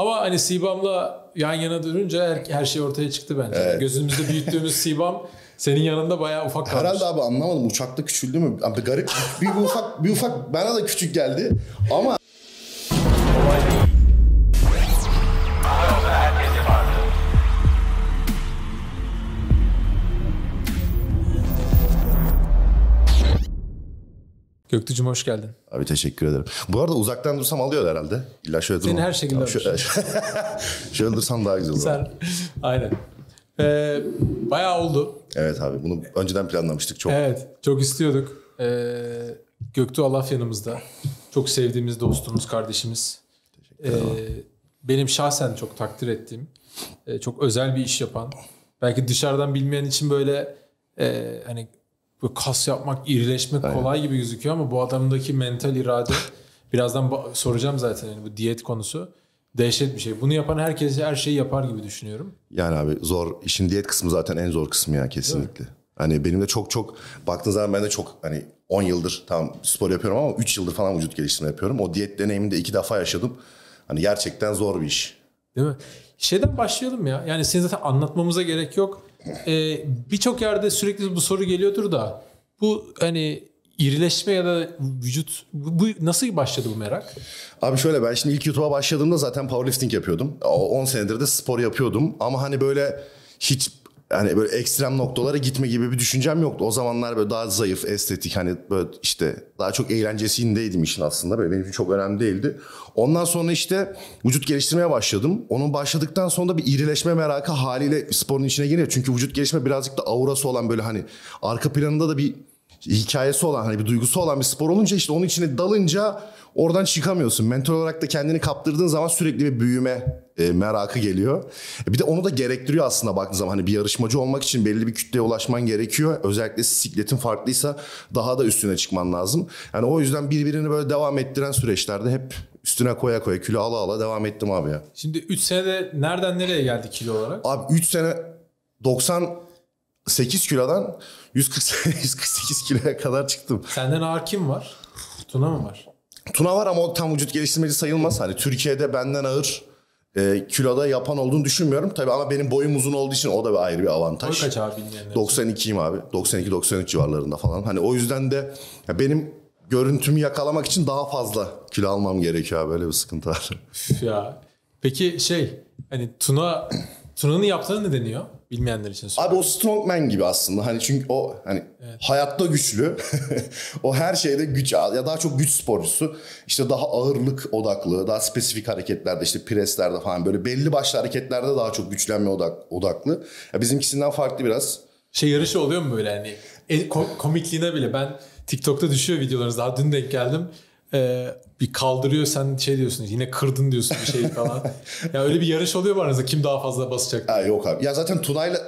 Ama hani Sibam'la yan yana durunca her, her şey ortaya çıktı bence. Evet. Gözümüzde büyüttüğümüz Sibam senin yanında bayağı ufak kalmış. Herhalde abi anlamadım uçakta küçüldü mü? Abi garip bir, bir ufak bir ufak bana da küçük geldi ama Göktücüm hoş geldin. Abi teşekkür ederim. Bu arada uzaktan dursam alıyor herhalde. İlla şöyle Seni durmam. her şekilde Tamam, şöyle, şöyle dursam daha güzel olur. Sen aynen. Ee, bayağı oldu. Evet abi bunu önceden planlamıştık çok. Evet çok istiyorduk. Ee, Göktuğ Alaf yanımızda. Çok sevdiğimiz dostumuz, kardeşimiz. Ee, benim şahsen çok takdir ettiğim, e, çok özel bir iş yapan. Belki dışarıdan bilmeyen için böyle e, hani bu kas yapmak, irileşmek kolay gibi gözüküyor ama bu adamdaki mental irade birazdan soracağım zaten yani bu diyet konusu. Dehşet bir şey. Bunu yapan herkes her şeyi yapar gibi düşünüyorum. Yani abi zor işin diyet kısmı zaten en zor kısmı ya kesinlikle. Hani benim de çok çok baktığın zaman ben de çok hani 10 yıldır tamam spor yapıyorum ama 3 yıldır falan vücut geliştirme yapıyorum. O diyet deneyimini de iki defa yaşadım. Hani gerçekten zor bir iş. Değil mi? Şeyden başlayalım ya. Yani senin zaten anlatmamıza gerek yok. Ee, Birçok yerde sürekli bu soru geliyordur da bu hani irileşme ya da vücut bu, bu nasıl başladı bu merak? Abi şöyle ben şimdi ilk YouTube'a başladığımda zaten powerlifting yapıyordum. O 10 senedir de spor yapıyordum. Ama hani böyle hiç hani böyle ekstrem noktalara gitme gibi bir düşüncem yoktu. O zamanlar böyle daha zayıf, estetik hani böyle işte daha çok eğlencesindeydim işin aslında. Böyle benim için çok önemli değildi. Ondan sonra işte vücut geliştirmeye başladım. Onun başladıktan sonra da bir irileşme merakı haliyle sporun içine giriyor. Çünkü vücut gelişme birazcık da aurası olan böyle hani arka planında da bir hikayesi olan hani bir duygusu olan bir spor olunca işte onun içine dalınca oradan çıkamıyorsun. Mental olarak da kendini kaptırdığın zaman sürekli bir büyüme e, merakı geliyor. E, bir de onu da gerektiriyor aslında baktığın zaman. Hani bir yarışmacı olmak için belli bir kütleye ulaşman gerekiyor. Özellikle sikletin farklıysa daha da üstüne çıkman lazım. Yani o yüzden birbirini böyle devam ettiren süreçlerde hep üstüne koya koya kilo ala ala devam ettim abi ya. Şimdi 3 senede nereden nereye geldi kilo olarak? Abi 3 sene 98 kilodan 140, 148 kiloya kadar çıktım. Senden ağır kim var? Tuna mı var? Tuna var ama o tam vücut geliştirmeci sayılmaz. Hani Türkiye'de benden ağır e, kiloda yapan olduğunu düşünmüyorum. Tabii ama benim boyum uzun olduğu için o da bir ayrı bir Boy avantaj. kaç abi bilmeyenler? 92'yim abi. 92-93 civarlarında falan. Hani o yüzden de ya benim görüntümü yakalamak için daha fazla kilo almam gerekiyor abi. Böyle bir sıkıntı var. Ya. Peki şey hani Tuna Tuna'nın yaptığını ne deniyor? Bilmeyenler için söyle. Abi o strongman gibi aslında. Hani çünkü o hani hayatta güçlü. o her şeyde güç ya daha çok güç sporcusu. İşte daha ağırlık odaklı, daha spesifik hareketlerde işte preslerde falan böyle belli başlı hareketlerde daha çok güçlenme odak, odaklı. Ya bizimkisinden farklı biraz. Şey yarışı oluyor mu böyle hani e, ko- komikliğine bile ben TikTok'ta düşüyor videolarınız daha dün denk geldim. Ee, bir kaldırıyor sen şey diyorsun yine kırdın diyorsun bir şey falan. ya öyle bir yarış oluyor mu aranızda kim daha fazla basacak? Ha, yok abi. Ya zaten Tuna'yla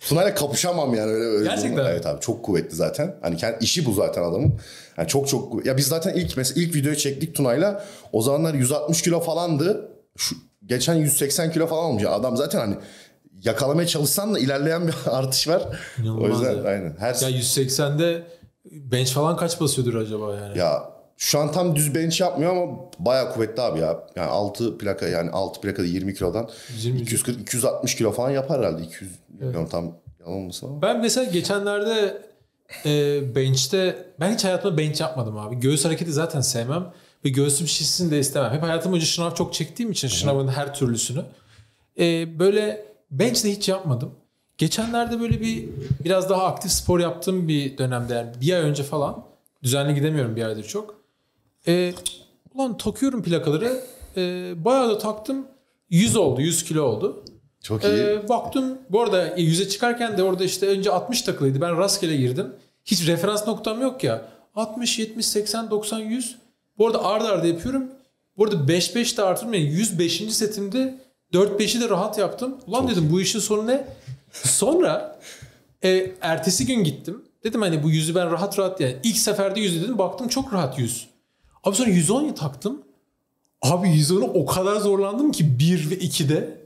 Tuna'yla kapışamam yani öyle öyle. Gerçekten durumda. Evet abi çok kuvvetli zaten. Hani kendi işi bu zaten adamın. Yani çok çok. Ya biz zaten ilk mesela ilk videoyu çektik Tuna'yla. O zamanlar 160 kilo falandı. Şu geçen 180 kilo falan olmuş. Adam zaten hani yakalamaya çalışsan da ilerleyen bir artış var. İnanılmaz o yüzden ya. aynen. Her Ya 180'de bench falan kaç basıyordur acaba yani? ya şu an tam düz bench yapmıyor ama bayağı kuvvetli abi ya. Yani 6 plaka yani 6 plaka 20 kilodan 120 240 260 kilo falan yapar herhalde 200 milyon tam yalan olmasın ama. Ben mesela geçenlerde e, bench'te ben hiç hayatımda bench yapmadım abi. Göğüs hareketi zaten sevmem ve göğsüm şişsin de istemem. Hep hayatım boyunca şınav çok çektiğim için şınavın her türlüsünü. E, böyle bench de hiç yapmadım. Geçenlerde böyle bir biraz daha aktif spor yaptığım bir dönemde yani bir ay önce falan düzenli gidemiyorum bir aydır çok. E, ulan takıyorum plakaları e, bayağı da taktım 100 oldu 100 kilo oldu. Çok iyi. Ee, baktım bu arada e, yüze çıkarken de orada işte önce 60 takılıydı. Ben rastgele girdim. Hiç referans noktam yok ya. 60, 70, 80, 90, 100. Bu arada arda arda yapıyorum. Bu arada 5-5 de artırdım. Yani 105. setimde 4-5'i de rahat yaptım. Ulan dedim bu işin sonu ne? Sonra e, ertesi gün gittim. Dedim hani bu yüzü ben rahat rahat yani ilk seferde 100 dedim. Baktım çok rahat 100. Abi sonra 110'u taktım. Abi 110'u o kadar zorlandım ki 1 ve 2'de.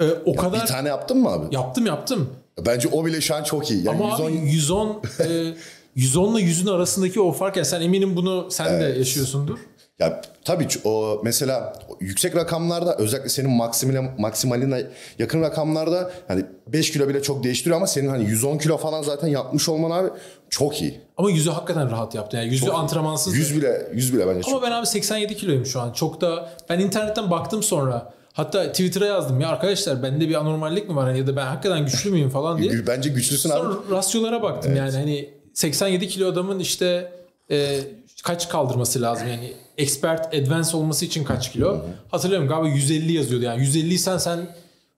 E, o kadar Bir tane yaptın mı abi? yaptım yaptım. Bence o bile şu an çok iyi. Yani Ama 110 abi 110 e, 110 ile 100'ün arasındaki o fark ya sen eminim bunu sen de yaşıyorsundur. Ya tabii o mesela yüksek rakamlarda özellikle senin maksimaline, maksimaline yakın rakamlarda hani 5 kilo bile çok değiştiriyor ama senin hani 110 kilo falan zaten yapmış olman abi çok iyi. Ama yüzü hakikaten rahat yaptı. Yani yüzü antrenmansız. 100 bile 100 bile bence çok. Ama ben abi 87 kiloyum şu an. Çok da ben internetten baktım sonra. Hatta Twitter'a yazdım ya arkadaşlar bende bir anormallik mi var hani ya da ben hakikaten güçlü müyüm falan diye. Bence güçlüsün abi. Sonra rasyolara baktım yani hani 87 kilo adamın işte e, kaç kaldırması lazım yani expert advance olması için kaç kilo? Hatırlıyorum galiba 150 yazıyordu yani 150 sen sen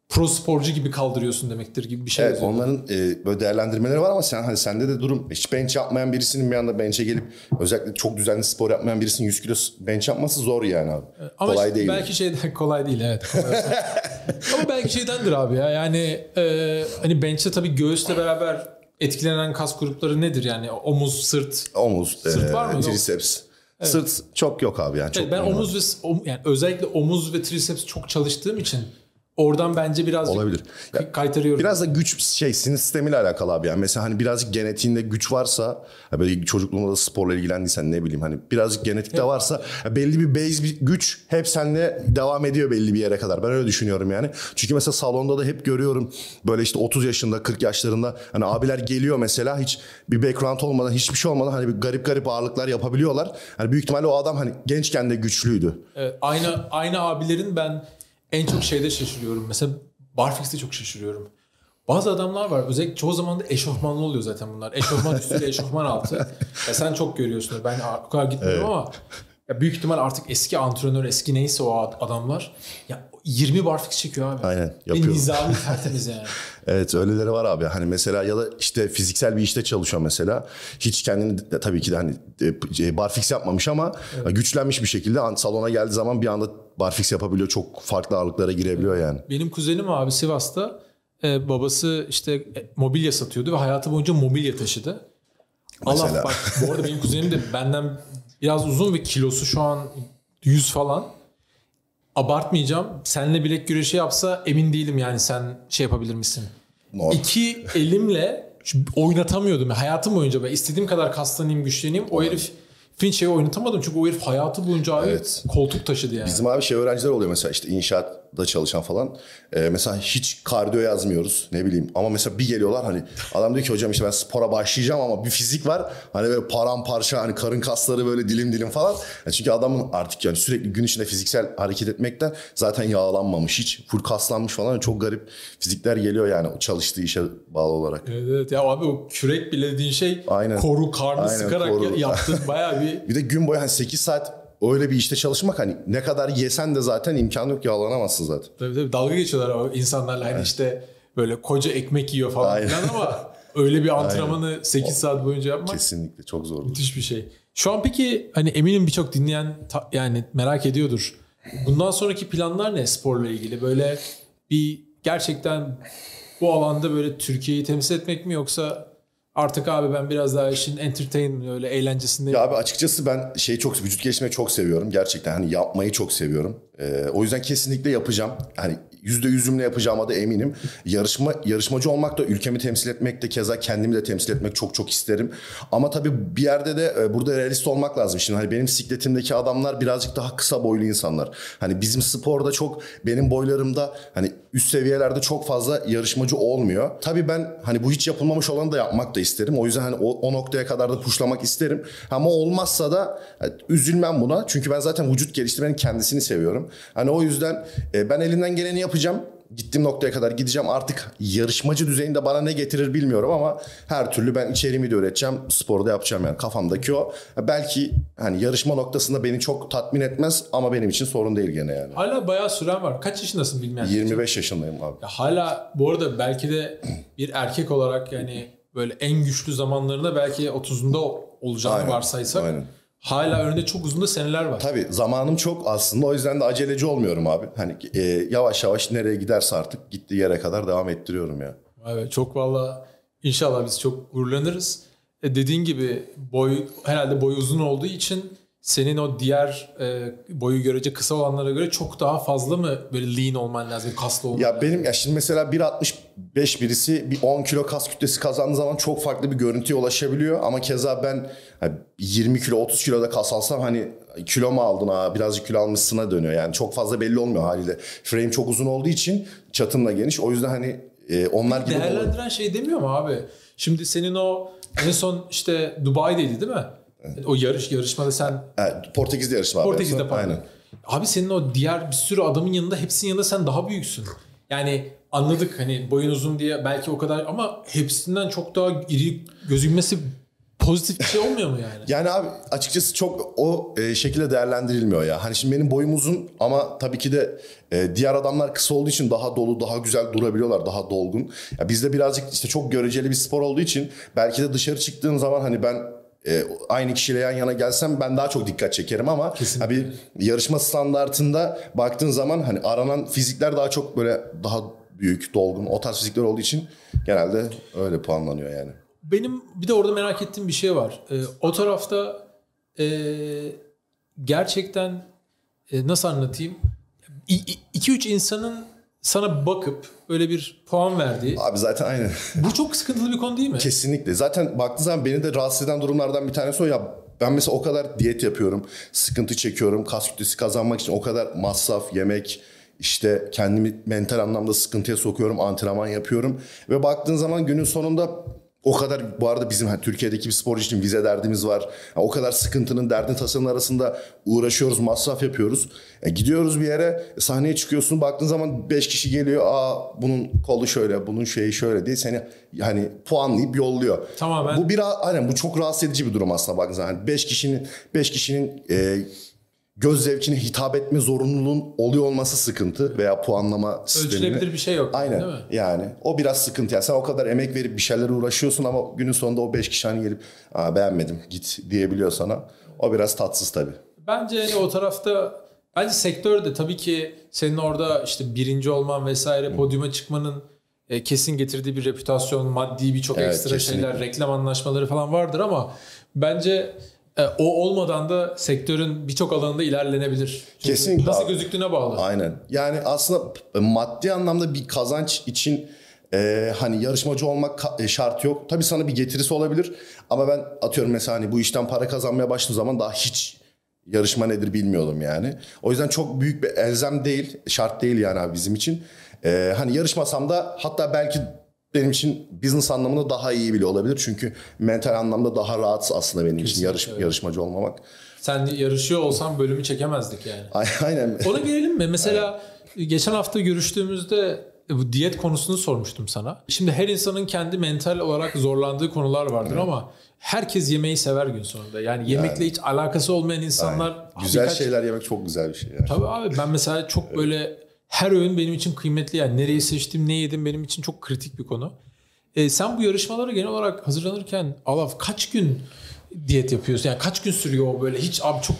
pro sporcu gibi kaldırıyorsun demektir gibi bir şey Evet yazıyordu. onların e, böyle değerlendirmeleri var ama sen hani sende de durum hiç bench yapmayan birisinin bir anda bench'e gelip özellikle çok düzenli spor yapmayan birisinin 100 kilo bench yapması zor yani abi. Ama Kolay işte değil. belki şeyden kolay değil evet. kolay. Ama belki şeydendir abi ya yani e, hani bench'te tabii göğüsle beraber etkilenen kas grupları nedir yani omuz, sırt. Omuz, Sırt e, var mı? Yok. triceps. Sırt çok yok abi yani. Çok Evet, ben normal. omuz ve om- yani özellikle omuz ve triceps çok çalıştığım için oradan bence birazcık Olabilir. Kaytarıyorum. Biraz da güç şey sinir sistemiyle alakalı abi yani. Mesela hani birazcık genetiğinde güç varsa böyle çocukluğunda da sporla ilgilendiysen ne bileyim hani birazcık genetikte varsa ha belli bir base bir güç hep seninle devam ediyor belli bir yere kadar. Ben öyle düşünüyorum yani. Çünkü mesela salonda da hep görüyorum böyle işte 30 yaşında 40 yaşlarında hani abiler geliyor mesela hiç bir background olmadan hiçbir şey olmadan hani bir garip garip ağırlıklar yapabiliyorlar. Hani büyük ihtimalle o adam hani gençken de güçlüydü. Evet, aynı aynı abilerin ben en çok şeyde şaşırıyorum. Mesela barfix'te çok şaşırıyorum. Bazı adamlar var. Özellikle çoğu zaman da eşofmanlı oluyor zaten bunlar. Eşofman üstüyle eşofman altı. Ya sen çok görüyorsun. Ben o kadar gitmiyorum ama ya büyük ihtimal artık eski antrenör, eski neyse o ad- adamlar ya 20 barfix çekiyor abi. Aynen, Ve yapıyor. nizami tertemiz yani. Evet öyleleri var abi. Hani mesela ya da işte fiziksel bir işte çalışıyor mesela. Hiç kendini de- tabii ki de hani e, barfix yapmamış ama güçlenmiş bir şekilde salona geldiği zaman bir anda barfix yapabiliyor. Çok farklı ağırlıklara girebiliyor yani. Benim kuzenim abi Sivas'ta e, babası işte e, mobilya satıyordu ve hayatı boyunca mobilya taşıdı. Allah Mesela. bak bu arada benim kuzenim de benden biraz uzun ve kilosu şu an 100 falan. Abartmayacağım. Seninle bilek güreşi yapsa emin değilim yani sen şey yapabilir misin? Normal. İki elimle oynatamıyordum. Hayatım boyunca ben istediğim kadar kaslanayım, güçleneyim. O herif Finch'e oynatamadım çünkü o herif hayatı boyunca abi Evet. koltuk taşıdı yani. Bizim abi şey öğrenciler oluyor mesela işte inşaatta çalışan falan. Ee, mesela hiç kardiyo yazmıyoruz ne bileyim. Ama mesela bir geliyorlar hani adam diyor ki hocam işte ben spora başlayacağım ama bir fizik var. Hani böyle paramparça hani karın kasları böyle dilim dilim falan. Ya çünkü adamın artık yani sürekli gün içinde fiziksel hareket etmekten zaten yağlanmamış hiç. Full kaslanmış falan. Çok garip fizikler geliyor yani çalıştığı işe bağlı olarak. Evet, evet. ya abi o kürek bile dediğin şey Aynen. koru karnı Aynen, sıkarak koru. ya- yaptığın bayağı bir Bir de gün boyu hani 8 saat öyle bir işte çalışmak hani ne kadar yesen de zaten imkan yok yağlanamazsın zaten. tabii, tabii, dalga geçiyorlar o insanlarla hani işte böyle koca ekmek yiyor falan Aynen. filan ama öyle bir antrenmanı 8 saat boyunca yapmak Kesinlikle çok zor. müthiş bir şey. Şu an peki hani eminim birçok dinleyen ta- yani merak ediyordur. Bundan sonraki planlar ne sporla ilgili? Böyle bir gerçekten bu alanda böyle Türkiye'yi temsil etmek mi yoksa artık abi ben biraz daha işin entertainment öyle eğlencesinde Ya abi açıkçası ben şeyi çok vücut geliştirmeyi çok seviyorum. Gerçekten hani yapmayı çok seviyorum. Ee, o yüzden kesinlikle yapacağım. Hani yüzde yüzümle yapacağıma da eminim. Yarışma yarışmacı olmak da ülkemi temsil etmek de keza kendimi de temsil etmek çok çok isterim. Ama tabii bir yerde de e, burada realist olmak lazım. Şimdi hani benim sikletimdeki adamlar birazcık daha kısa boylu insanlar. Hani bizim sporda çok benim boylarımda hani üst seviyelerde çok fazla yarışmacı olmuyor. Tabii ben hani bu hiç yapılmamış olanı da yapmak da isterim. O yüzden hani o, o noktaya kadar da puşlamak isterim. Ama olmazsa da hani üzülmem buna. Çünkü ben zaten vücut geliştirmenin kendisini seviyorum. Hani o yüzden e, ben elimden geleni yapacağım. Gittiğim noktaya kadar gideceğim. Artık yarışmacı düzeyinde bana ne getirir bilmiyorum ama her türlü ben içeriğimi de üreteceğim. Sporu da yapacağım yani kafamdaki o. Belki hani yarışma noktasında beni çok tatmin etmez ama benim için sorun değil gene yani. Hala bayağı süren var. Kaç yaşındasın bilmeyen? 25 yaşındayım abi. Ya hala bu arada belki de bir erkek olarak yani böyle en güçlü zamanlarında belki 30'unda olacağını Aynen, varsaysak aynen. Hala önünde çok uzun da seneler var. Tabii zamanım çok aslında o yüzden de aceleci olmuyorum abi. Hani e, yavaş yavaş nereye giderse artık gittiği yere kadar devam ettiriyorum ya. Evet çok valla inşallah biz çok gururlanırız. E dediğin gibi boy herhalde boy uzun olduğu için senin o diğer e, boyu görece kısa olanlara göre çok daha fazla mı böyle lean olman lazım, kaslı olman Ya lazım? benim ya şimdi mesela 1.65 birisi bir 10 kilo kas kütlesi kazandığı zaman çok farklı bir görüntüye ulaşabiliyor. Ama keza ben hani 20 kilo 30 kilo da kas alsam hani kilo mu aldın ha birazcık kilo almışsına dönüyor. Yani çok fazla belli olmuyor haliyle. Frame çok uzun olduğu için çatım da geniş. O yüzden hani e, onlar gibi Değerlendiren şey demiyor mu abi? Şimdi senin o en son işte Dubai'deydi değil mi? O yarış yarışmada sen Evet, Portekiz'de yarışma abi. Portekiz'de pardon. Aynen. Abi senin o diğer bir sürü adamın yanında hepsinin yanında sen daha büyüksün. Yani anladık hani boyun uzun diye belki o kadar ama hepsinden çok daha iri gözükmesi pozitif bir şey olmuyor mu yani? Yani abi açıkçası çok o e, şekilde değerlendirilmiyor ya. Hani şimdi benim boyum uzun ama tabii ki de e, diğer adamlar kısa olduğu için daha dolu, daha güzel durabiliyorlar, daha dolgun. Ya bizde birazcık işte çok göreceli bir spor olduğu için belki de dışarı çıktığın zaman hani ben e, aynı kişiyle yan yana gelsem ben daha çok dikkat çekerim ama ha, bir yarışma standartında baktığın zaman hani aranan fizikler daha çok böyle daha büyük, dolgun o tarz fizikler olduğu için genelde öyle puanlanıyor yani. Benim bir de orada merak ettiğim bir şey var. Ee, o tarafta e, gerçekten e, nasıl anlatayım? 2-3 insanın sana bakıp böyle bir puan verdiği. Abi zaten aynı. Bu çok sıkıntılı bir konu değil mi? Kesinlikle. Zaten baktığı zaman beni de rahatsız eden durumlardan bir tanesi o ya. Ben mesela o kadar diyet yapıyorum, sıkıntı çekiyorum, kas kütlesi kazanmak için o kadar masraf, yemek, işte kendimi mental anlamda sıkıntıya sokuyorum, antrenman yapıyorum. Ve baktığın zaman günün sonunda o kadar bu arada bizim hani Türkiye'deki bir sporcu için vize derdimiz var. Yani o kadar sıkıntının derdin tasarının arasında uğraşıyoruz, masraf yapıyoruz. E, gidiyoruz bir yere sahneye çıkıyorsun baktığın zaman 5 kişi geliyor. Aa bunun kolu şöyle, bunun şeyi şöyle diye seni hani puanlayıp yolluyor. Tamamen. Bu bir hani bu çok rahatsız edici bir durum aslında baktığın zaman. Hani 5 kişinin 5 kişinin e, göz zevkine hitap etme zorunluluğun oluyor olması sıkıntı veya puanlama sistemine. Ölçülebilir bir şey yok. Aynen Değil mi? yani o biraz sıkıntı. Yani sen o kadar emek verip bir şeylere uğraşıyorsun ama günün sonunda o beş kişi hani gelip Aa, beğenmedim git diyebiliyor sana. O biraz tatsız tabii. Bence hani o tarafta bence sektörde tabii ki senin orada işte birinci olman vesaire podyuma çıkmanın e, kesin getirdiği bir reputasyon, maddi birçok Evet, ekstra kesinlikle. şeyler, reklam anlaşmaları falan vardır ama bence o olmadan da sektörün birçok alanında ilerlenebilir. Çünkü Kesinlikle Nasıl abi. gözüktüğüne bağlı. Aynen. Yani aslında maddi anlamda bir kazanç için e, hani yarışmacı olmak e, şart yok. Tabii sana bir getirisi olabilir ama ben atıyorum mesela hani bu işten para kazanmaya başladığım zaman daha hiç yarışma nedir bilmiyordum yani. O yüzden çok büyük bir elzem değil, şart değil yani abi bizim için. E, hani yarışmasam da hatta belki benim için business anlamında daha iyi bile olabilir. Çünkü mental anlamda daha rahat aslında benim için yarış, öyle. yarışmacı olmamak. Sen yarışıyor olsan bölümü çekemezdik yani. Aynen. Ona gelelim mi? Mesela geçen hafta görüştüğümüzde e, bu diyet konusunu sormuştum sana. Şimdi her insanın kendi mental olarak zorlandığı konular vardır ama herkes yemeği sever gün sonunda. Yani yemekle hiç alakası olmayan insanlar Güzel birkaç- şeyler yemek çok güzel bir şey. Yani. Tabii abi ben mesela çok böyle her öğün benim için kıymetli yani nereyi seçtim ne yedim benim için çok kritik bir konu. E, sen bu yarışmalara genel olarak hazırlanırken Alaf kaç gün diyet yapıyorsun? Yani kaç gün sürüyor o böyle hiç abi çok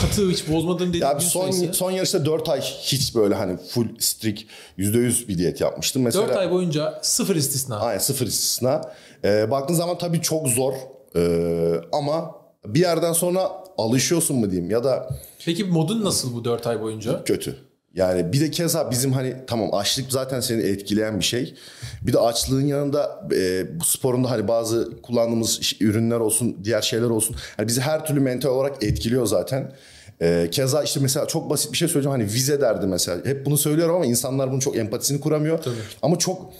katı hiç bozmadığın dediğin Ya gün abi son sayısı? son yarışta 4 ay hiç böyle hani full strict %100 bir diyet yapmıştım. Mesela 4 ay boyunca sıfır istisna. Aynen sıfır istisna. Ee, baktığın zaman tabii çok zor. Ee, ama bir yerden sonra alışıyorsun mu diyeyim ya da Peki modun nasıl bu 4 ay boyunca? kötü. Yani bir de keza bizim hani tamam açlık zaten seni etkileyen bir şey. Bir de açlığın yanında e, bu sporunda hani bazı kullandığımız ürünler olsun, diğer şeyler olsun. Hani bizi her türlü mental olarak etkiliyor zaten. E, keza işte mesela çok basit bir şey söyleyeceğim. Hani vize derdi mesela. Hep bunu söylüyorum ama insanlar bunun çok empatisini kuramıyor. Ama çok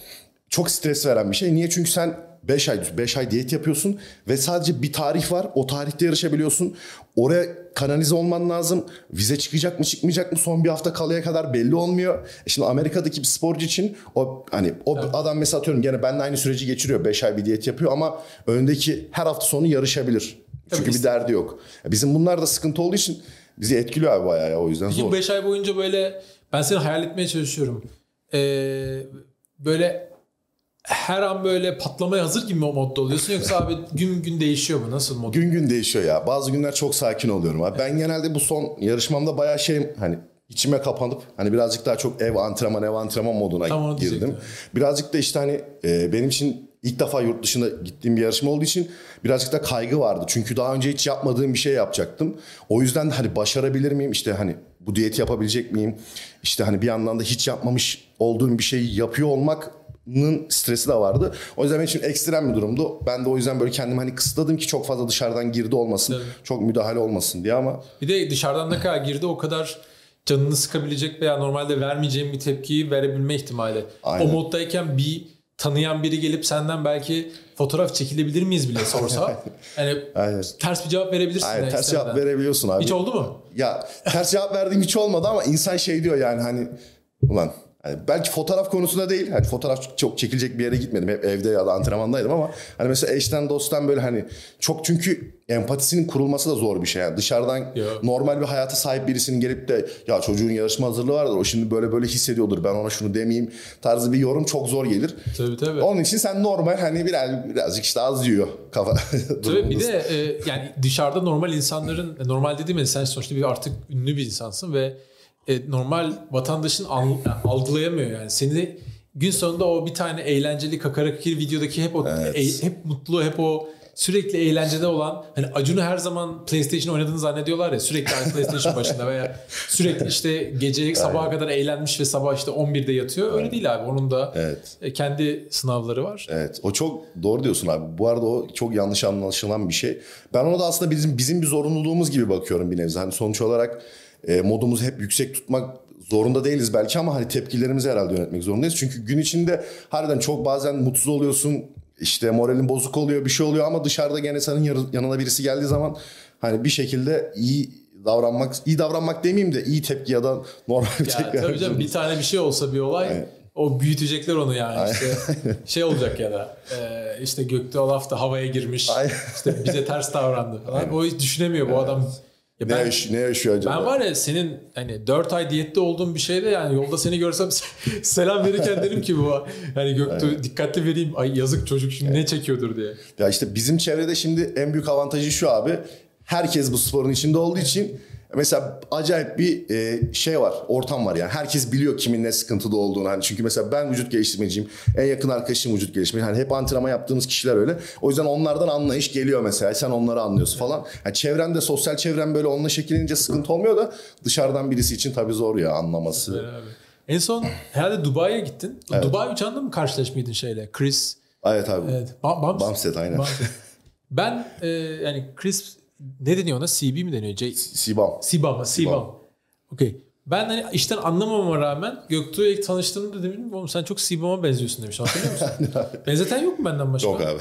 çok stres veren bir şey. Niye? Çünkü sen 5 ay 5 ay diyet yapıyorsun ve sadece bir tarih var. O tarihte yarışabiliyorsun. Oraya kanalize olman lazım. Vize çıkacak mı çıkmayacak mı son bir hafta kalaya kadar belli olmuyor. E şimdi Amerika'daki bir sporcu için o hani o adam mesela atıyorum gene benimle aynı süreci geçiriyor. 5 ay bir diyet yapıyor ama öndeki her hafta sonu yarışabilir. Çünkü Tabii bir derdi yok. E Bizim bunlar da sıkıntı olduğu için bizi etkiliyor abi bayağı ya o yüzden Peki zor. 5 ay boyunca böyle ben seni hayal etmeye çalışıyorum. Ee, böyle her an böyle patlamaya hazır gibi mi o modda oluyorsun yoksa abi gün gün değişiyor mu? Nasıl mod? Gün gün değişiyor ya. Bazı günler çok sakin oluyorum. Abi. Ben genelde bu son yarışmamda bayağı şey hani içime kapanıp hani birazcık daha çok ev antrenman ev antrenman moduna Tam onu girdim. diyecektim. Birazcık da işte hani e, benim için ilk defa yurt dışına gittiğim bir yarışma olduğu için birazcık da kaygı vardı. Çünkü daha önce hiç yapmadığım bir şey yapacaktım. O yüzden hani başarabilir miyim? İşte hani bu diyeti yapabilecek miyim? İşte hani bir yandan da hiç yapmamış olduğum bir şeyi yapıyor olmakın stresi de vardı. O yüzden benim için ekstrem bir durumdu. Ben de o yüzden böyle kendimi hani kısıtladım ki çok fazla dışarıdan girdi olmasın. Evet. Çok müdahale olmasın diye ama Bir de dışarıdan ne kadar girdi o kadar canını sıkabilecek veya normalde vermeyeceğin bir tepkiyi verebilme ihtimali. Aynen. O moddayken bir tanıyan biri gelip senden belki fotoğraf çekilebilir miyiz bile sorsa. yani Aynen. ters bir cevap verebilirsin. Aynen, yani ters istemeden. cevap verebiliyorsun abi. Hiç oldu mu? Ya ters cevap verdiğim hiç olmadı ama insan şey diyor yani hani ulan hani belki fotoğraf konusunda değil. Hani fotoğraf çok çekilecek bir yere gitmedim. Hep evde ya da antrenmandaydım ama hani mesela eşten dosttan böyle hani çok çünkü empatisinin kurulması da zor bir şey. Yani dışarıdan Yok. normal bir hayata sahip birisinin gelip de ya çocuğun yarışma hazırlığı vardır. O şimdi böyle böyle hissediyordur. Ben ona şunu demeyeyim tarzı bir yorum çok zor gelir. Tabii tabii. Onun için sen normal hani biraz birazcık işte az yiyor kafa. Tabii bir de e, yani dışarıda normal insanların e, normal dediğim sen sonuçta bir artık ünlü bir insansın ve e, normal vatandaşın al- algılayamıyor yani seni gün sonunda o bir tane eğlenceli kakarakiri videodaki hep o Evet. e- hep mutlu hep o sürekli eğlencede olan hani Acun'u her zaman PlayStation oynadığını zannediyorlar ya sürekli PlayStation başında veya sürekli işte gece sabaha kadar eğlenmiş ve sabah işte 11'de yatıyor. Öyle değil abi. Onun da Evet. e, kendi sınavları var. Evet o çok doğru diyorsun abi. Bu arada o çok yanlış anlaşılan bir şey. Ben ona da aslında bizim bizim bir zorunluluğumuz gibi bakıyorum bir nebze. Hani sonuç olarak e, modumuzu hep yüksek tutmak zorunda değiliz belki ama hani tepkilerimizi herhalde yönetmek zorundayız. Çünkü gün içinde harbiden çok bazen mutsuz oluyorsun. işte moralin bozuk oluyor bir şey oluyor ama dışarıda gene senin yanına birisi geldiği zaman hani bir şekilde iyi davranmak iyi davranmak demeyeyim de iyi tepki ya da normal Ya tepki. tabii canım bir tane bir şey olsa bir olay o büyütecekler onu yani işte şey olacak ya da e, işte gökte Olaf da havaya girmiş Aynen. işte bize ters davrandı falan. O hiç düşünemiyor bu adam. Ya Ne, ben, yaş- ne yaşıyor acaba? ben var ya senin hani 4 ay diyette olduğun bir şeyde yani yolda seni görsem selam verirken derim ki bu hani Göktuğ dikkatli vereyim ay yazık çocuk şimdi ne çekiyordur diye. Ya işte bizim çevrede şimdi en büyük avantajı şu abi. Herkes bu sporun içinde olduğu için mesela acayip bir e, şey var, ortam var yani. Herkes biliyor kimin ne sıkıntıda olduğunu. Hani çünkü mesela ben vücut geliştirmeciyim. En yakın arkadaşım vücut geliştirmeci. Hani hep antrenman yaptığımız kişiler öyle. O yüzden onlardan anlayış geliyor mesela. Sen onları anlıyorsun falan. Yani çevremde, sosyal çevrem böyle onunla şekillenince sıkıntı olmuyor da dışarıdan birisi için tabii zor ya anlaması. En son herhalde Dubai'ye gittin. Dubai uçağında mı karşılaşmıydın şeyle? Chris Evet abi. Evet. Bam, Bams- Bumstead, aynen. Bumstead. ben e, yani Chris ne deniyor ona? CB mi deniyor? J Sibam. Sibam. Sibam. Okey. Ben hani işten anlamamama rağmen Göktuğ'u ilk tanıştığımda dedim oğlum sen çok Sibam'a benziyorsun demiş. Hatırlıyor musun? Benzeten yok mu benden başka? Yok abi.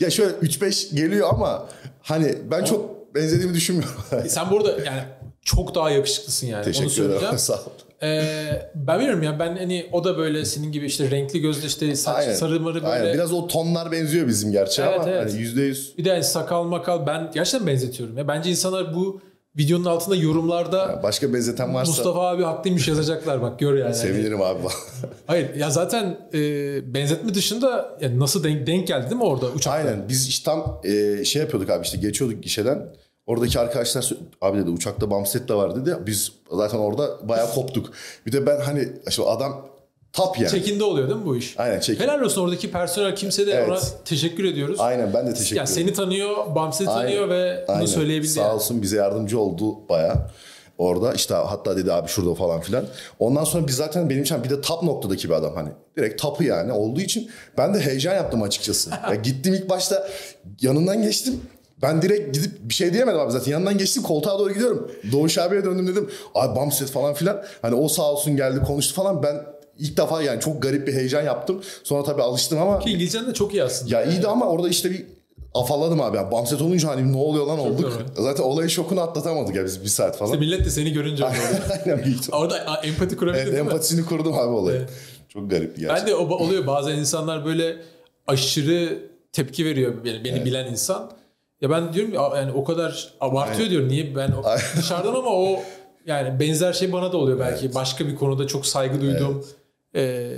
ya şöyle 3-5 geliyor ama hani ben çok benzediğimi düşünmüyorum. Sen burada yani çok daha yakışıklısın yani. Onu Teşekkür söyleyeceğim. ederim. Sağ ol. Ee, ben bilmiyorum ya ben hani o da böyle senin gibi işte renkli gözlü işte saç Aynen. sarı marı böyle. Aynen. Biraz o tonlar benziyor bizim gerçi Evet, ama evet. hani %100 Bir de hani sakal makal ben gerçekten benzetiyorum ya. Bence insanlar bu videonun altında yorumlarda başka benzeten varsa Mustafa abi haklıymış yazacaklar bak gör yani. sevinirim abi. Hayır ya zaten e, benzetme dışında yani nasıl denk, denk geldi değil mi orada uçakta? Aynen biz işte tam e, şey yapıyorduk abi işte geçiyorduk gişeden. Oradaki arkadaşlar abi dedi uçakta bamset de var dedi. Biz zaten orada bayağı koptuk. Bir de ben hani işte adam tap yani. Çekinde oluyor değil mi bu iş? Aynen çekin. Helal olsun oradaki personel kimse de Evet. ona teşekkür ediyoruz. Aynen ben de teşekkür Yani seni tanıyor, Bams'i tanıyor ve bunu Aynen. söyleyebildi. Sağ yani. olsun bize yardımcı oldu baya. Orada işte hatta dedi abi şurada falan filan. Ondan sonra biz zaten benim için bir de tap noktadaki bir adam hani. Direkt tapı yani olduğu için ben de heyecan yaptım açıkçası. ya gittim ilk başta yanından geçtim. Ben direkt gidip bir şey diyemedim abi zaten. Yanından geçtim koltuğa doğru gidiyorum. Doğuş abiye döndüm dedim. Abi Bamset falan filan. Hani o sağ olsun geldi konuştu falan. Ben ilk defa yani çok garip bir heyecan yaptım. Sonra tabii alıştım ama Ki İngilizcen de çok iyi aslında. ya iyiydi ama orada işte bir afalladım abi. Yani Bamset olunca hani ne oluyor lan olduk. normal. Zaten olayın şokunu atlatamadık ya biz bir saat falan. İşte millet de seni görünce. Aynen büyük. Orada empati kurabildin Evet, empatisini kurdum abi olayı. Çok garip gerçekten. Ben de o, oluyor bazen insanlar böyle aşırı tepki veriyor beni, beni bilen insan. Ya ben diyorum ki "Aa, yani o kadar abartıyor diyorum. Niye ben dışarıdan ama o yani benzer şey bana da oluyor belki. Başka bir konuda çok saygı duyduğum e,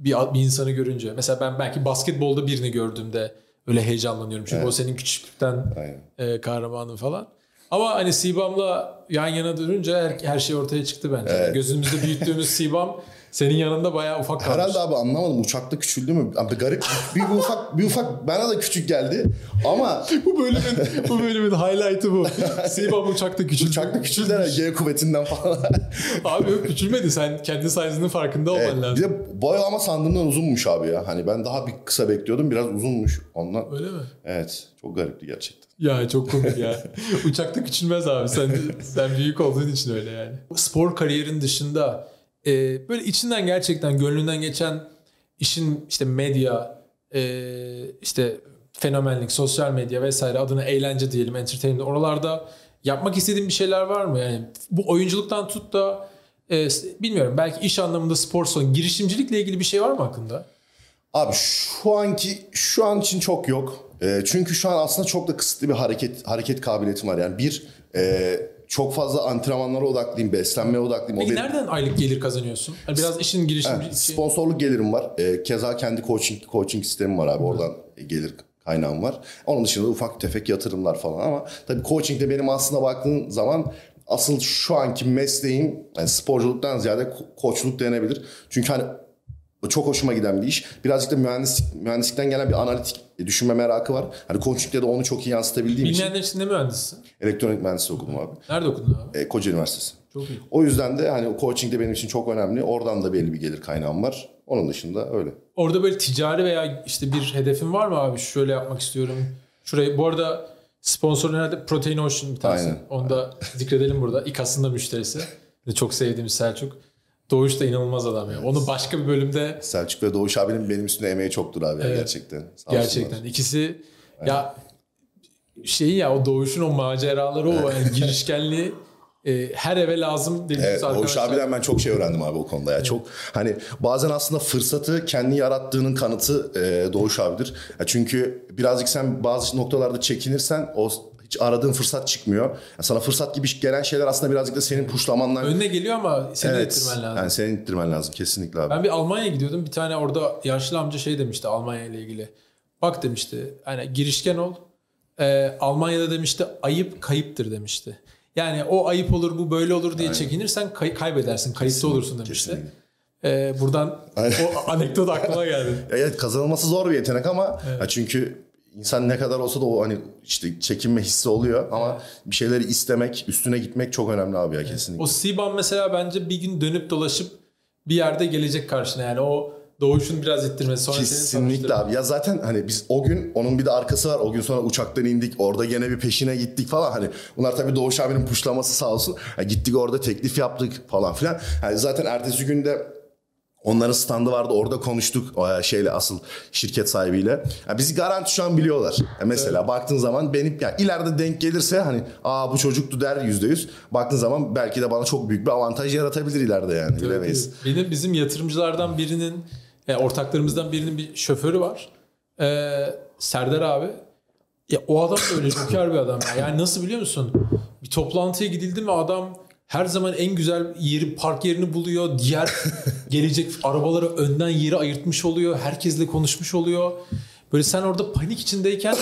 bir, bir insanı görünce. Mesela ben belki basketbolda birini gördüğümde öyle heyecanlanıyorum. Çünkü o senin küçüklükten Aynen. e, kahramanın falan. Ama hani Sibam'la yan yana durunca her, her şey ortaya çıktı bence. Gözümüzde büyüttüğümüz Sibam senin yanında bayağı ufak kalmış. Herhalde abi anlamadım uçakta küçüldü mü? Abi garip bir, bir ufak bir ufak bana da küçük geldi ama bu bölümün bu bölümün highlight'ı bu. Sibam uçakta küçüldü. uçakta küçüldü herhalde G kuvvetinden falan. Abi yok küçülmedi. Sen kendi size'ının farkında olman Evet, lazım. bir de boy ama sandığımdan uzunmuş abi ya. Hani ben daha bir kısa bekliyordum. Biraz uzunmuş ondan. Öyle mi? Evet. Çok garipti gerçekten. Ya çok komik ya. Uçakta küçülmez abi. Sen sen büyük olduğun için öyle yani. Spor kariyerin dışında e, böyle içinden gerçekten gönlünden geçen işin işte medya, e, işte fenomenlik, sosyal medya vesaire adına eğlence diyelim, entertainment oralarda yapmak istediğin bir şeyler var mı? Yani bu oyunculuktan tut da e, bilmiyorum belki iş anlamında spor son girişimcilikle ilgili bir şey var mı aklında? Abi şu anki şu an için çok yok. Ee, çünkü şu an aslında çok da kısıtlı bir hareket hareket kabiliyetim var. Yani bir e, çok fazla antrenmanlara odaklıyım, beslenmeye odaklıyım. Peki o benim- nereden aylık gelir kazanıyorsun? Hani biraz işin girişimci Evet, şey- sponsorluk gelirim var. Ee, keza kendi coaching coaching sistemim var abi. Oradan gelir kaynağım var. Onun dışında ufak tefek yatırımlar falan ama tabii coaching de benim aslında baktığın zaman asıl şu anki mesleğim yani sporculuktan ziyade ko- koçluk denebilir. Çünkü hani çok hoşuma giden bir iş. Birazcık da mühendislik, mühendislikten gelen bir analitik düşünme merakı var. Hani coaching'de de onu çok iyi yansıtabildiğim için Bilmeyenler için ne mühendissin? elektronik mühendisliği okudum abi. Nerede okudun abi? E, Koca Üniversitesi. Çok iyi. O yüzden de hani coaching de benim için çok önemli. Oradan da belli bir gelir kaynağım var. Onun dışında öyle. Orada böyle ticari veya işte bir hedefin var mı abi? Şöyle yapmak istiyorum. Şurayı bu arada sponsorun herhalde Protein Ocean bir tanesi. Aynen. Onu da zikredelim burada. İKAS'ın da müşterisi. Çok sevdiğimiz Selçuk. Doğuş da inanılmaz adam ya. Onu başka bir bölümde Selçuk ve Doğuş abinin benim üstüne emeği çoktur abi ya gerçekten. Sağ gerçekten olsunlar. ikisi ya şeyi ya o Doğuş'un o maceraları o yani girişkenliği e, her eve lazım dediğimiz Evet, Doğuş arkadaşlar. abiden ben çok şey öğrendim abi o konuda ya. Çok hani bazen aslında fırsatı kendi yarattığının kanıtı e, Doğuş abidir. Ya çünkü birazcık sen bazı noktalarda çekinirsen o aradığın fırsat çıkmıyor. Ya sana fırsat gibi gelen şeyler aslında birazcık da senin puşlamandan Önüne geliyor ama seni evet, ettirmen lazım. Yani senin ittirmen lazım kesinlikle abi. Ben bir Almanya'ya gidiyordum. Bir tane orada yaşlı amca şey demişti Almanya ile ilgili. Bak demişti hani girişken ol. Ee, Almanya'da demişti ayıp kayıptır demişti. Yani o ayıp olur bu böyle olur diye çekinirsen kay- kaybedersin. Kayıpta olursun demişti. kesinlikle. Ee, buradan o anekdot aklıma geldi. Evet kazanılması zor bir yetenek ama ya çünkü insan ne kadar olsa da o hani işte çekinme hissi oluyor ama bir şeyleri istemek, üstüne gitmek çok önemli abi ya kesinlikle. O Siban mesela bence bir gün dönüp dolaşıp bir yerde gelecek karşına. Yani o doğuşun biraz ittirmesi. Sonra Kesinlikle abi. Ya zaten hani biz o gün onun bir de arkası var. O gün sonra uçaktan indik. Orada gene bir peşine gittik falan. Hani bunlar tabii Doğuş abinin puşlaması sağ olsun. Ya gittik orada teklif yaptık falan filan. Yani zaten ertesi günde onların standı vardı. Orada konuştuk o şeyle asıl şirket sahibiyle. Ya bizi garanti şu an biliyorlar. Ya mesela baktığın zaman benim ya ileride denk gelirse hani aa bu çocuktu der yüzde yüz. Baktığın zaman belki de bana çok büyük bir avantaj yaratabilir ileride yani. Bilemeyiz. Benim bizim yatırımcılardan birinin, yani ortaklarımızdan birinin bir şoförü var. Ee, Serdar abi. Ya o adam da öyle joker bir adam. ya. Yani nasıl biliyor musun? Bir toplantıya gidildi mi adam her zaman en güzel yeri park yerini buluyor. Diğer gelecek arabaları önden yeri ayırtmış oluyor. Herkesle konuşmuş oluyor. Böyle sen orada panik içindeyken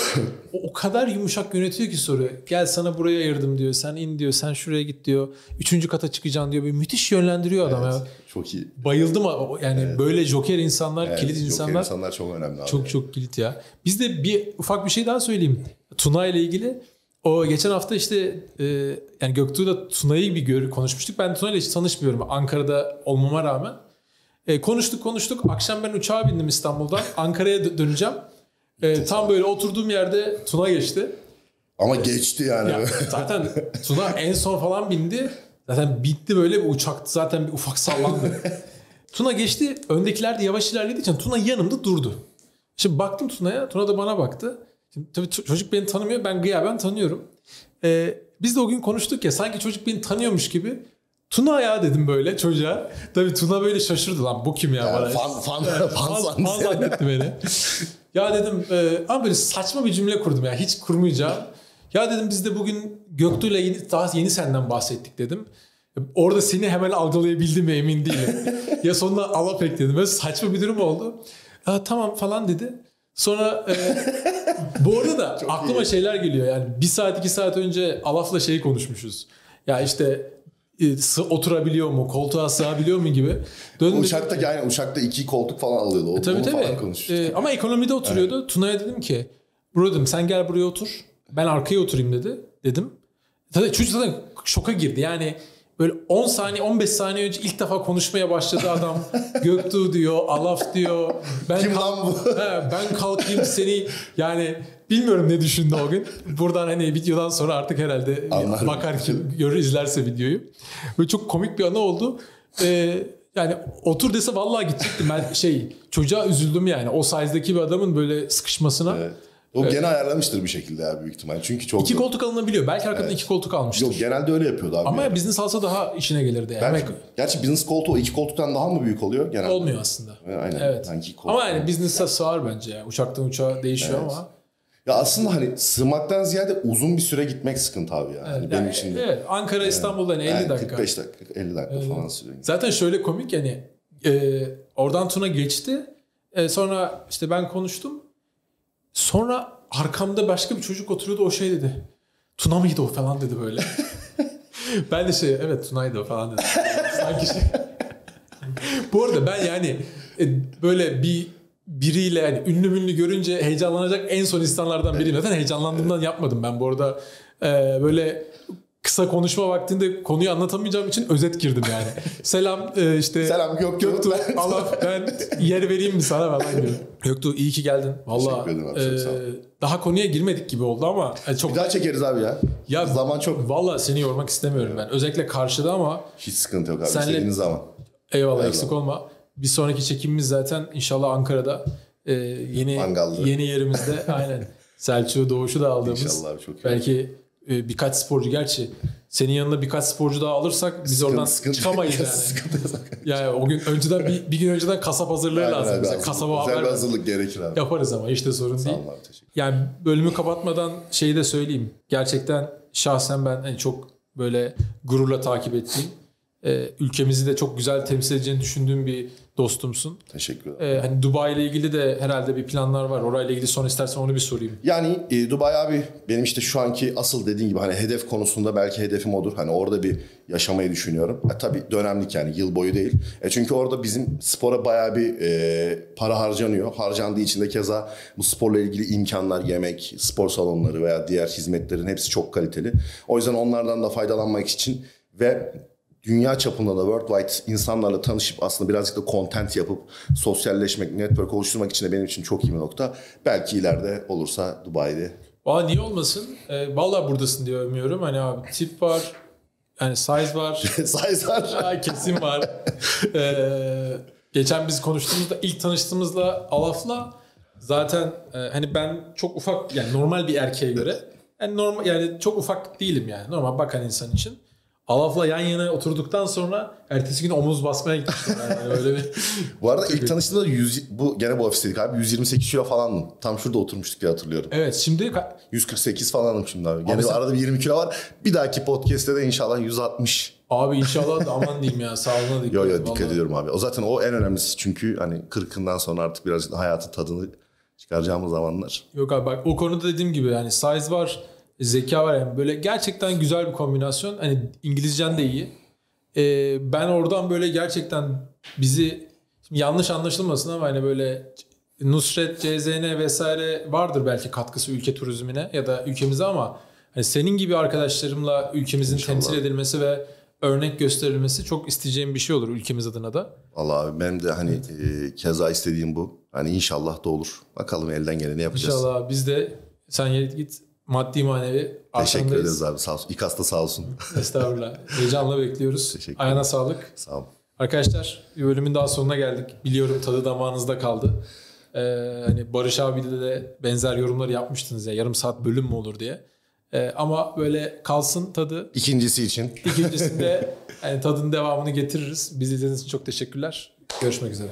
o, o kadar yumuşak yönetiyor ki soruyor. Gel sana buraya ayırdım diyor. Sen in diyor. Sen şuraya git diyor. Üçüncü kata çıkacaksın diyor. Bir müthiş yönlendiriyor adam ya. Çok iyi. Bayıldım yani böyle joker insanlar, Evet, kilit joker insanlar insanlar çok önemli abi. çok çok kilit ya. Biz de bir ufak bir şey daha söyleyeyim. Tuna ile ilgili. O geçen hafta işte e, yani Göktuğ'da Tuna'yı bir gör, konuşmuştuk. Ben Tuna ile hiç tanışmıyorum Ankara'da olmama rağmen. E, konuştuk konuştuk. Akşam ben uçağa bindim İstanbul'dan. Ankara'ya dö- döneceğim. E, tam böyle oturduğum yerde Tuna geçti. Ama geçti yani. Ya, zaten Tuna en son falan bindi. Zaten bitti böyle bir uçaktı. Zaten bir ufak sallandı. Tuna geçti. Öndekiler de yavaş ilerlediği için Tuna yanımda durdu. Şimdi baktım Tuna'ya. Tuna da bana baktı. Şimdi tabii çocuk beni tanımıyor. Ben gıyaben tanıyorum. Ee, biz de o gün konuştuk ya sanki çocuk beni tanıyormuş gibi. Tuna ya dedim böyle çocuğa. Tabii Tuna böyle şaşırdı lan bu kim ya? Bana. fan, fan, Fan, fan, fan zannetti beni. ya dedim e, ama böyle saçma bir cümle kurdum ya hiç kurmayacağım. Ya dedim biz de bugün Göktuğ'la yeni, daha yeni senden bahsettik dedim. Orada seni hemen algılayabildim mi emin değilim. ya sonunda Alapek dedim. Böyle saçma bir durum oldu. Ya tamam falan dedi. Sonra e, bu arada da aklıma şeyler geliyor. Yani bir saat iki saat önce Alaf'la şey konuşmuşuz. Ya işte e, oturabiliyor mu, koltuğa sığabiliyor mu gibi. Döndüm. Uçakta yani uçakta iki koltuk falan alıyordu. O, Tabii onu falan tabii. konuştuk. Ee, ama ekonomide oturuyordu. Tuna'ya dedim ki bro dedim sen gel buraya otur. Ben arkaya oturayım dedi. Dedim. Tabii çocuk zaten şoka girdi. Yani böyle 10 saniye 15 saniye önce ilk defa konuşmaya başladı adam. Göktuğ diyor, Alaf diyor. Ben Kim lan bu? He, ben kalkayım seni yani bilmiyorum ne düşündü o gün. Buradan hani videodan sonra artık herhalde Anlar. bakar kim görür izlerse videoyu. Böyle çok komik bir anı oldu. Ee, yani otur dese vallahi gidecektim ben şey çocuğa üzüldüm yani o size'daki bir adamın böyle sıkışmasına. Evet. O gene ayarlamıştır bir şekilde ya büyük ihtimal. Çünkü çok İki koltuk alınabiliyor. Belki arkadan iki koltuk almıştır. Yok genelde öyle yapıyordu abi. Ama ya. ya business alsa daha işine gelirdi yani. Gerçi, gerçi business koltuğu iki koltuktan daha mı büyük oluyor genelde? Olmuyor aslında. Aynen. Evet. Sanki koltuk- Ama yani business'a sığar bence ya. Uçaktan uçağa değişiyor ama. Ya aslında hani sığmaktan ziyade uzun bir süre gitmek sıkıntı abi ya. Hani benim Yani, için de. evet, Ankara İstanbul'dan 50 Yani dakika. 45 dakika, 50 dakika falan sürüyor. Zaten şöyle komik yani e, oradan Tuna geçti. E, sonra işte ben konuştum. Sonra arkamda başka bir çocuk oturuyordu o şey dedi. Tuna mıydı o falan dedi böyle. ben de şey evet Tuna'ydı o falan dedim. Sanki şey. Bu arada ben yani e, böyle bir biriyle yani ünlü münlü görünce heyecanlanacak en son insanlardan biriyim. Zaten heyecanlandığımdan yapmadım ben bu arada. e, böyle kısa konuşma vaktinde konuyu anlatamayacağım için özet girdim yani. Selam e, işte Selam Göktuğ. Göktuğ Allah ben yer vereyim mi sana falan gibi. Göktuğ iyi ki geldin. Valla ol. daha konuya girmedik gibi oldu ama e, çok Bir daha çekeriz abi ya. ya Zaman çok. Valla seni yormak istemiyorum ben. Özellikle karşıda ama Hiç sıkıntı yok abi. Senle- İstediğiniz zaman. Eyvallah eksik olma. Bir sonraki çekimimiz zaten inşallah Ankara'da e, yeni Mangallı. yeni yerimizde aynen Selçuk'u Doğuş'u da aldığımız. İnşallah abi çok iyi. Belki e, birkaç sporcu gerçi senin yanına birkaç sporcu daha alırsak biz oradan Sıkıntı- çıkamayız yani. sıkıntı. Yani o gün önceden bir, bir gün önceden kasap hazırlığı Aynen lazım abi, bize. Kasaba haber hazırlık gerekir abi. yaparız ama işte sorun değil. Tamam abi teşekkür Yani bölümü kapatmadan şeyi de söyleyeyim. Gerçekten şahsen ben hani çok böyle gururla takip ettiğim, e, ülkemizi de çok güzel temsil edeceğini düşündüğüm bir dostumsun. Teşekkür ederim. E, hani Dubai ile ilgili de herhalde bir planlar var. Orayla ilgili son istersen onu bir sorayım. Yani e, Dubai abi benim işte şu anki asıl dediğin gibi hani hedef konusunda belki hedefim odur. Hani orada bir yaşamayı düşünüyorum. E, tabii dönemlik yani yıl boyu değil. E, çünkü orada bizim spora bayağı bir e, para harcanıyor. Harcandığı için de keza bu sporla ilgili imkanlar, yemek, spor salonları veya diğer hizmetlerin hepsi çok kaliteli. O yüzden onlardan da faydalanmak için ve dünya çapında da worldwide insanlarla tanışıp aslında birazcık da content yapıp sosyalleşmek, network oluşturmak için de benim için çok iyi bir nokta. Belki ileride olursa Dubai'de. Valla niye olmasın? E, vallahi buradasın diye övmüyorum. Hani abi tip var, yani size var, Sayısar. Aa, kesin var. Ee, geçen biz konuştuğumuzda ilk tanıştığımızda Alaf'la zaten e, hani ben çok ufak yani normal bir erkeğe göre yani normal yani çok ufak değilim yani normal bakan insan için. Alaf'la yan yana oturduktan sonra ertesi gün omuz basmaya gitmiştim. Yani öyle bir Bu arada ilk tanıştığımda 100, bu gene bu ofisteydik abi 128 kilo falandım. Tam şurada oturmuştuk diye hatırlıyorum. Evet şimdi ka- 148 falanım şimdi abi. Gene Abi sen- arada bir 20 kilo var. Bir dahaki podcast'te de inşallah 160. abi inşallah da aman diyeyim ya sağlığına dikkat Yo yo et, dikkat vallahi. ediyorum abi. O zaten o en önemlisi çünkü hani 40'ından sonra artık biraz hayatın tadını çıkaracağımız zamanlar. Yok abi bak o konuda dediğim gibi yani size var, zeka var yani böyle gerçekten güzel bir kombinasyon. Hani İngilizcen de iyi. Ee, ben oradan böyle gerçekten bizi yanlış anlaşılmasın ama hani böyle Nusret, CZN vesaire vardır belki katkısı ülke turizmine ya da ülkemize ama hani senin gibi arkadaşlarımla ülkemizin İnşallah. temsil edilmesi ve örnek gösterilmesi çok isteyeceğim bir şey olur ülkemiz adına da. Vallahi abi benim de hani e, keza istediğim bu. Hani inşallah da olur. Bakalım elden geleni yapacağız. İnşallah biz de sen git maddi manevi Teşekkür ederiz abi sağ olsun. İKAS da sağ olsun. Estağfurullah. Heyecanla bekliyoruz. Teşekkür Ayağına sağlık. sağ ol. Arkadaşlar bir bölümün daha sonuna geldik. Biliyorum tadı damağınızda kaldı. Ee, hani Barış abiyle de benzer yorumları yapmıştınız ya yarım saat bölüm mü olur diye. Ee, ama böyle kalsın tadı. İkincisi için İkincisinde yani tadın devamını getiririz. Bizi izlediğiniz için çok teşekkürler. Görüşmek üzere.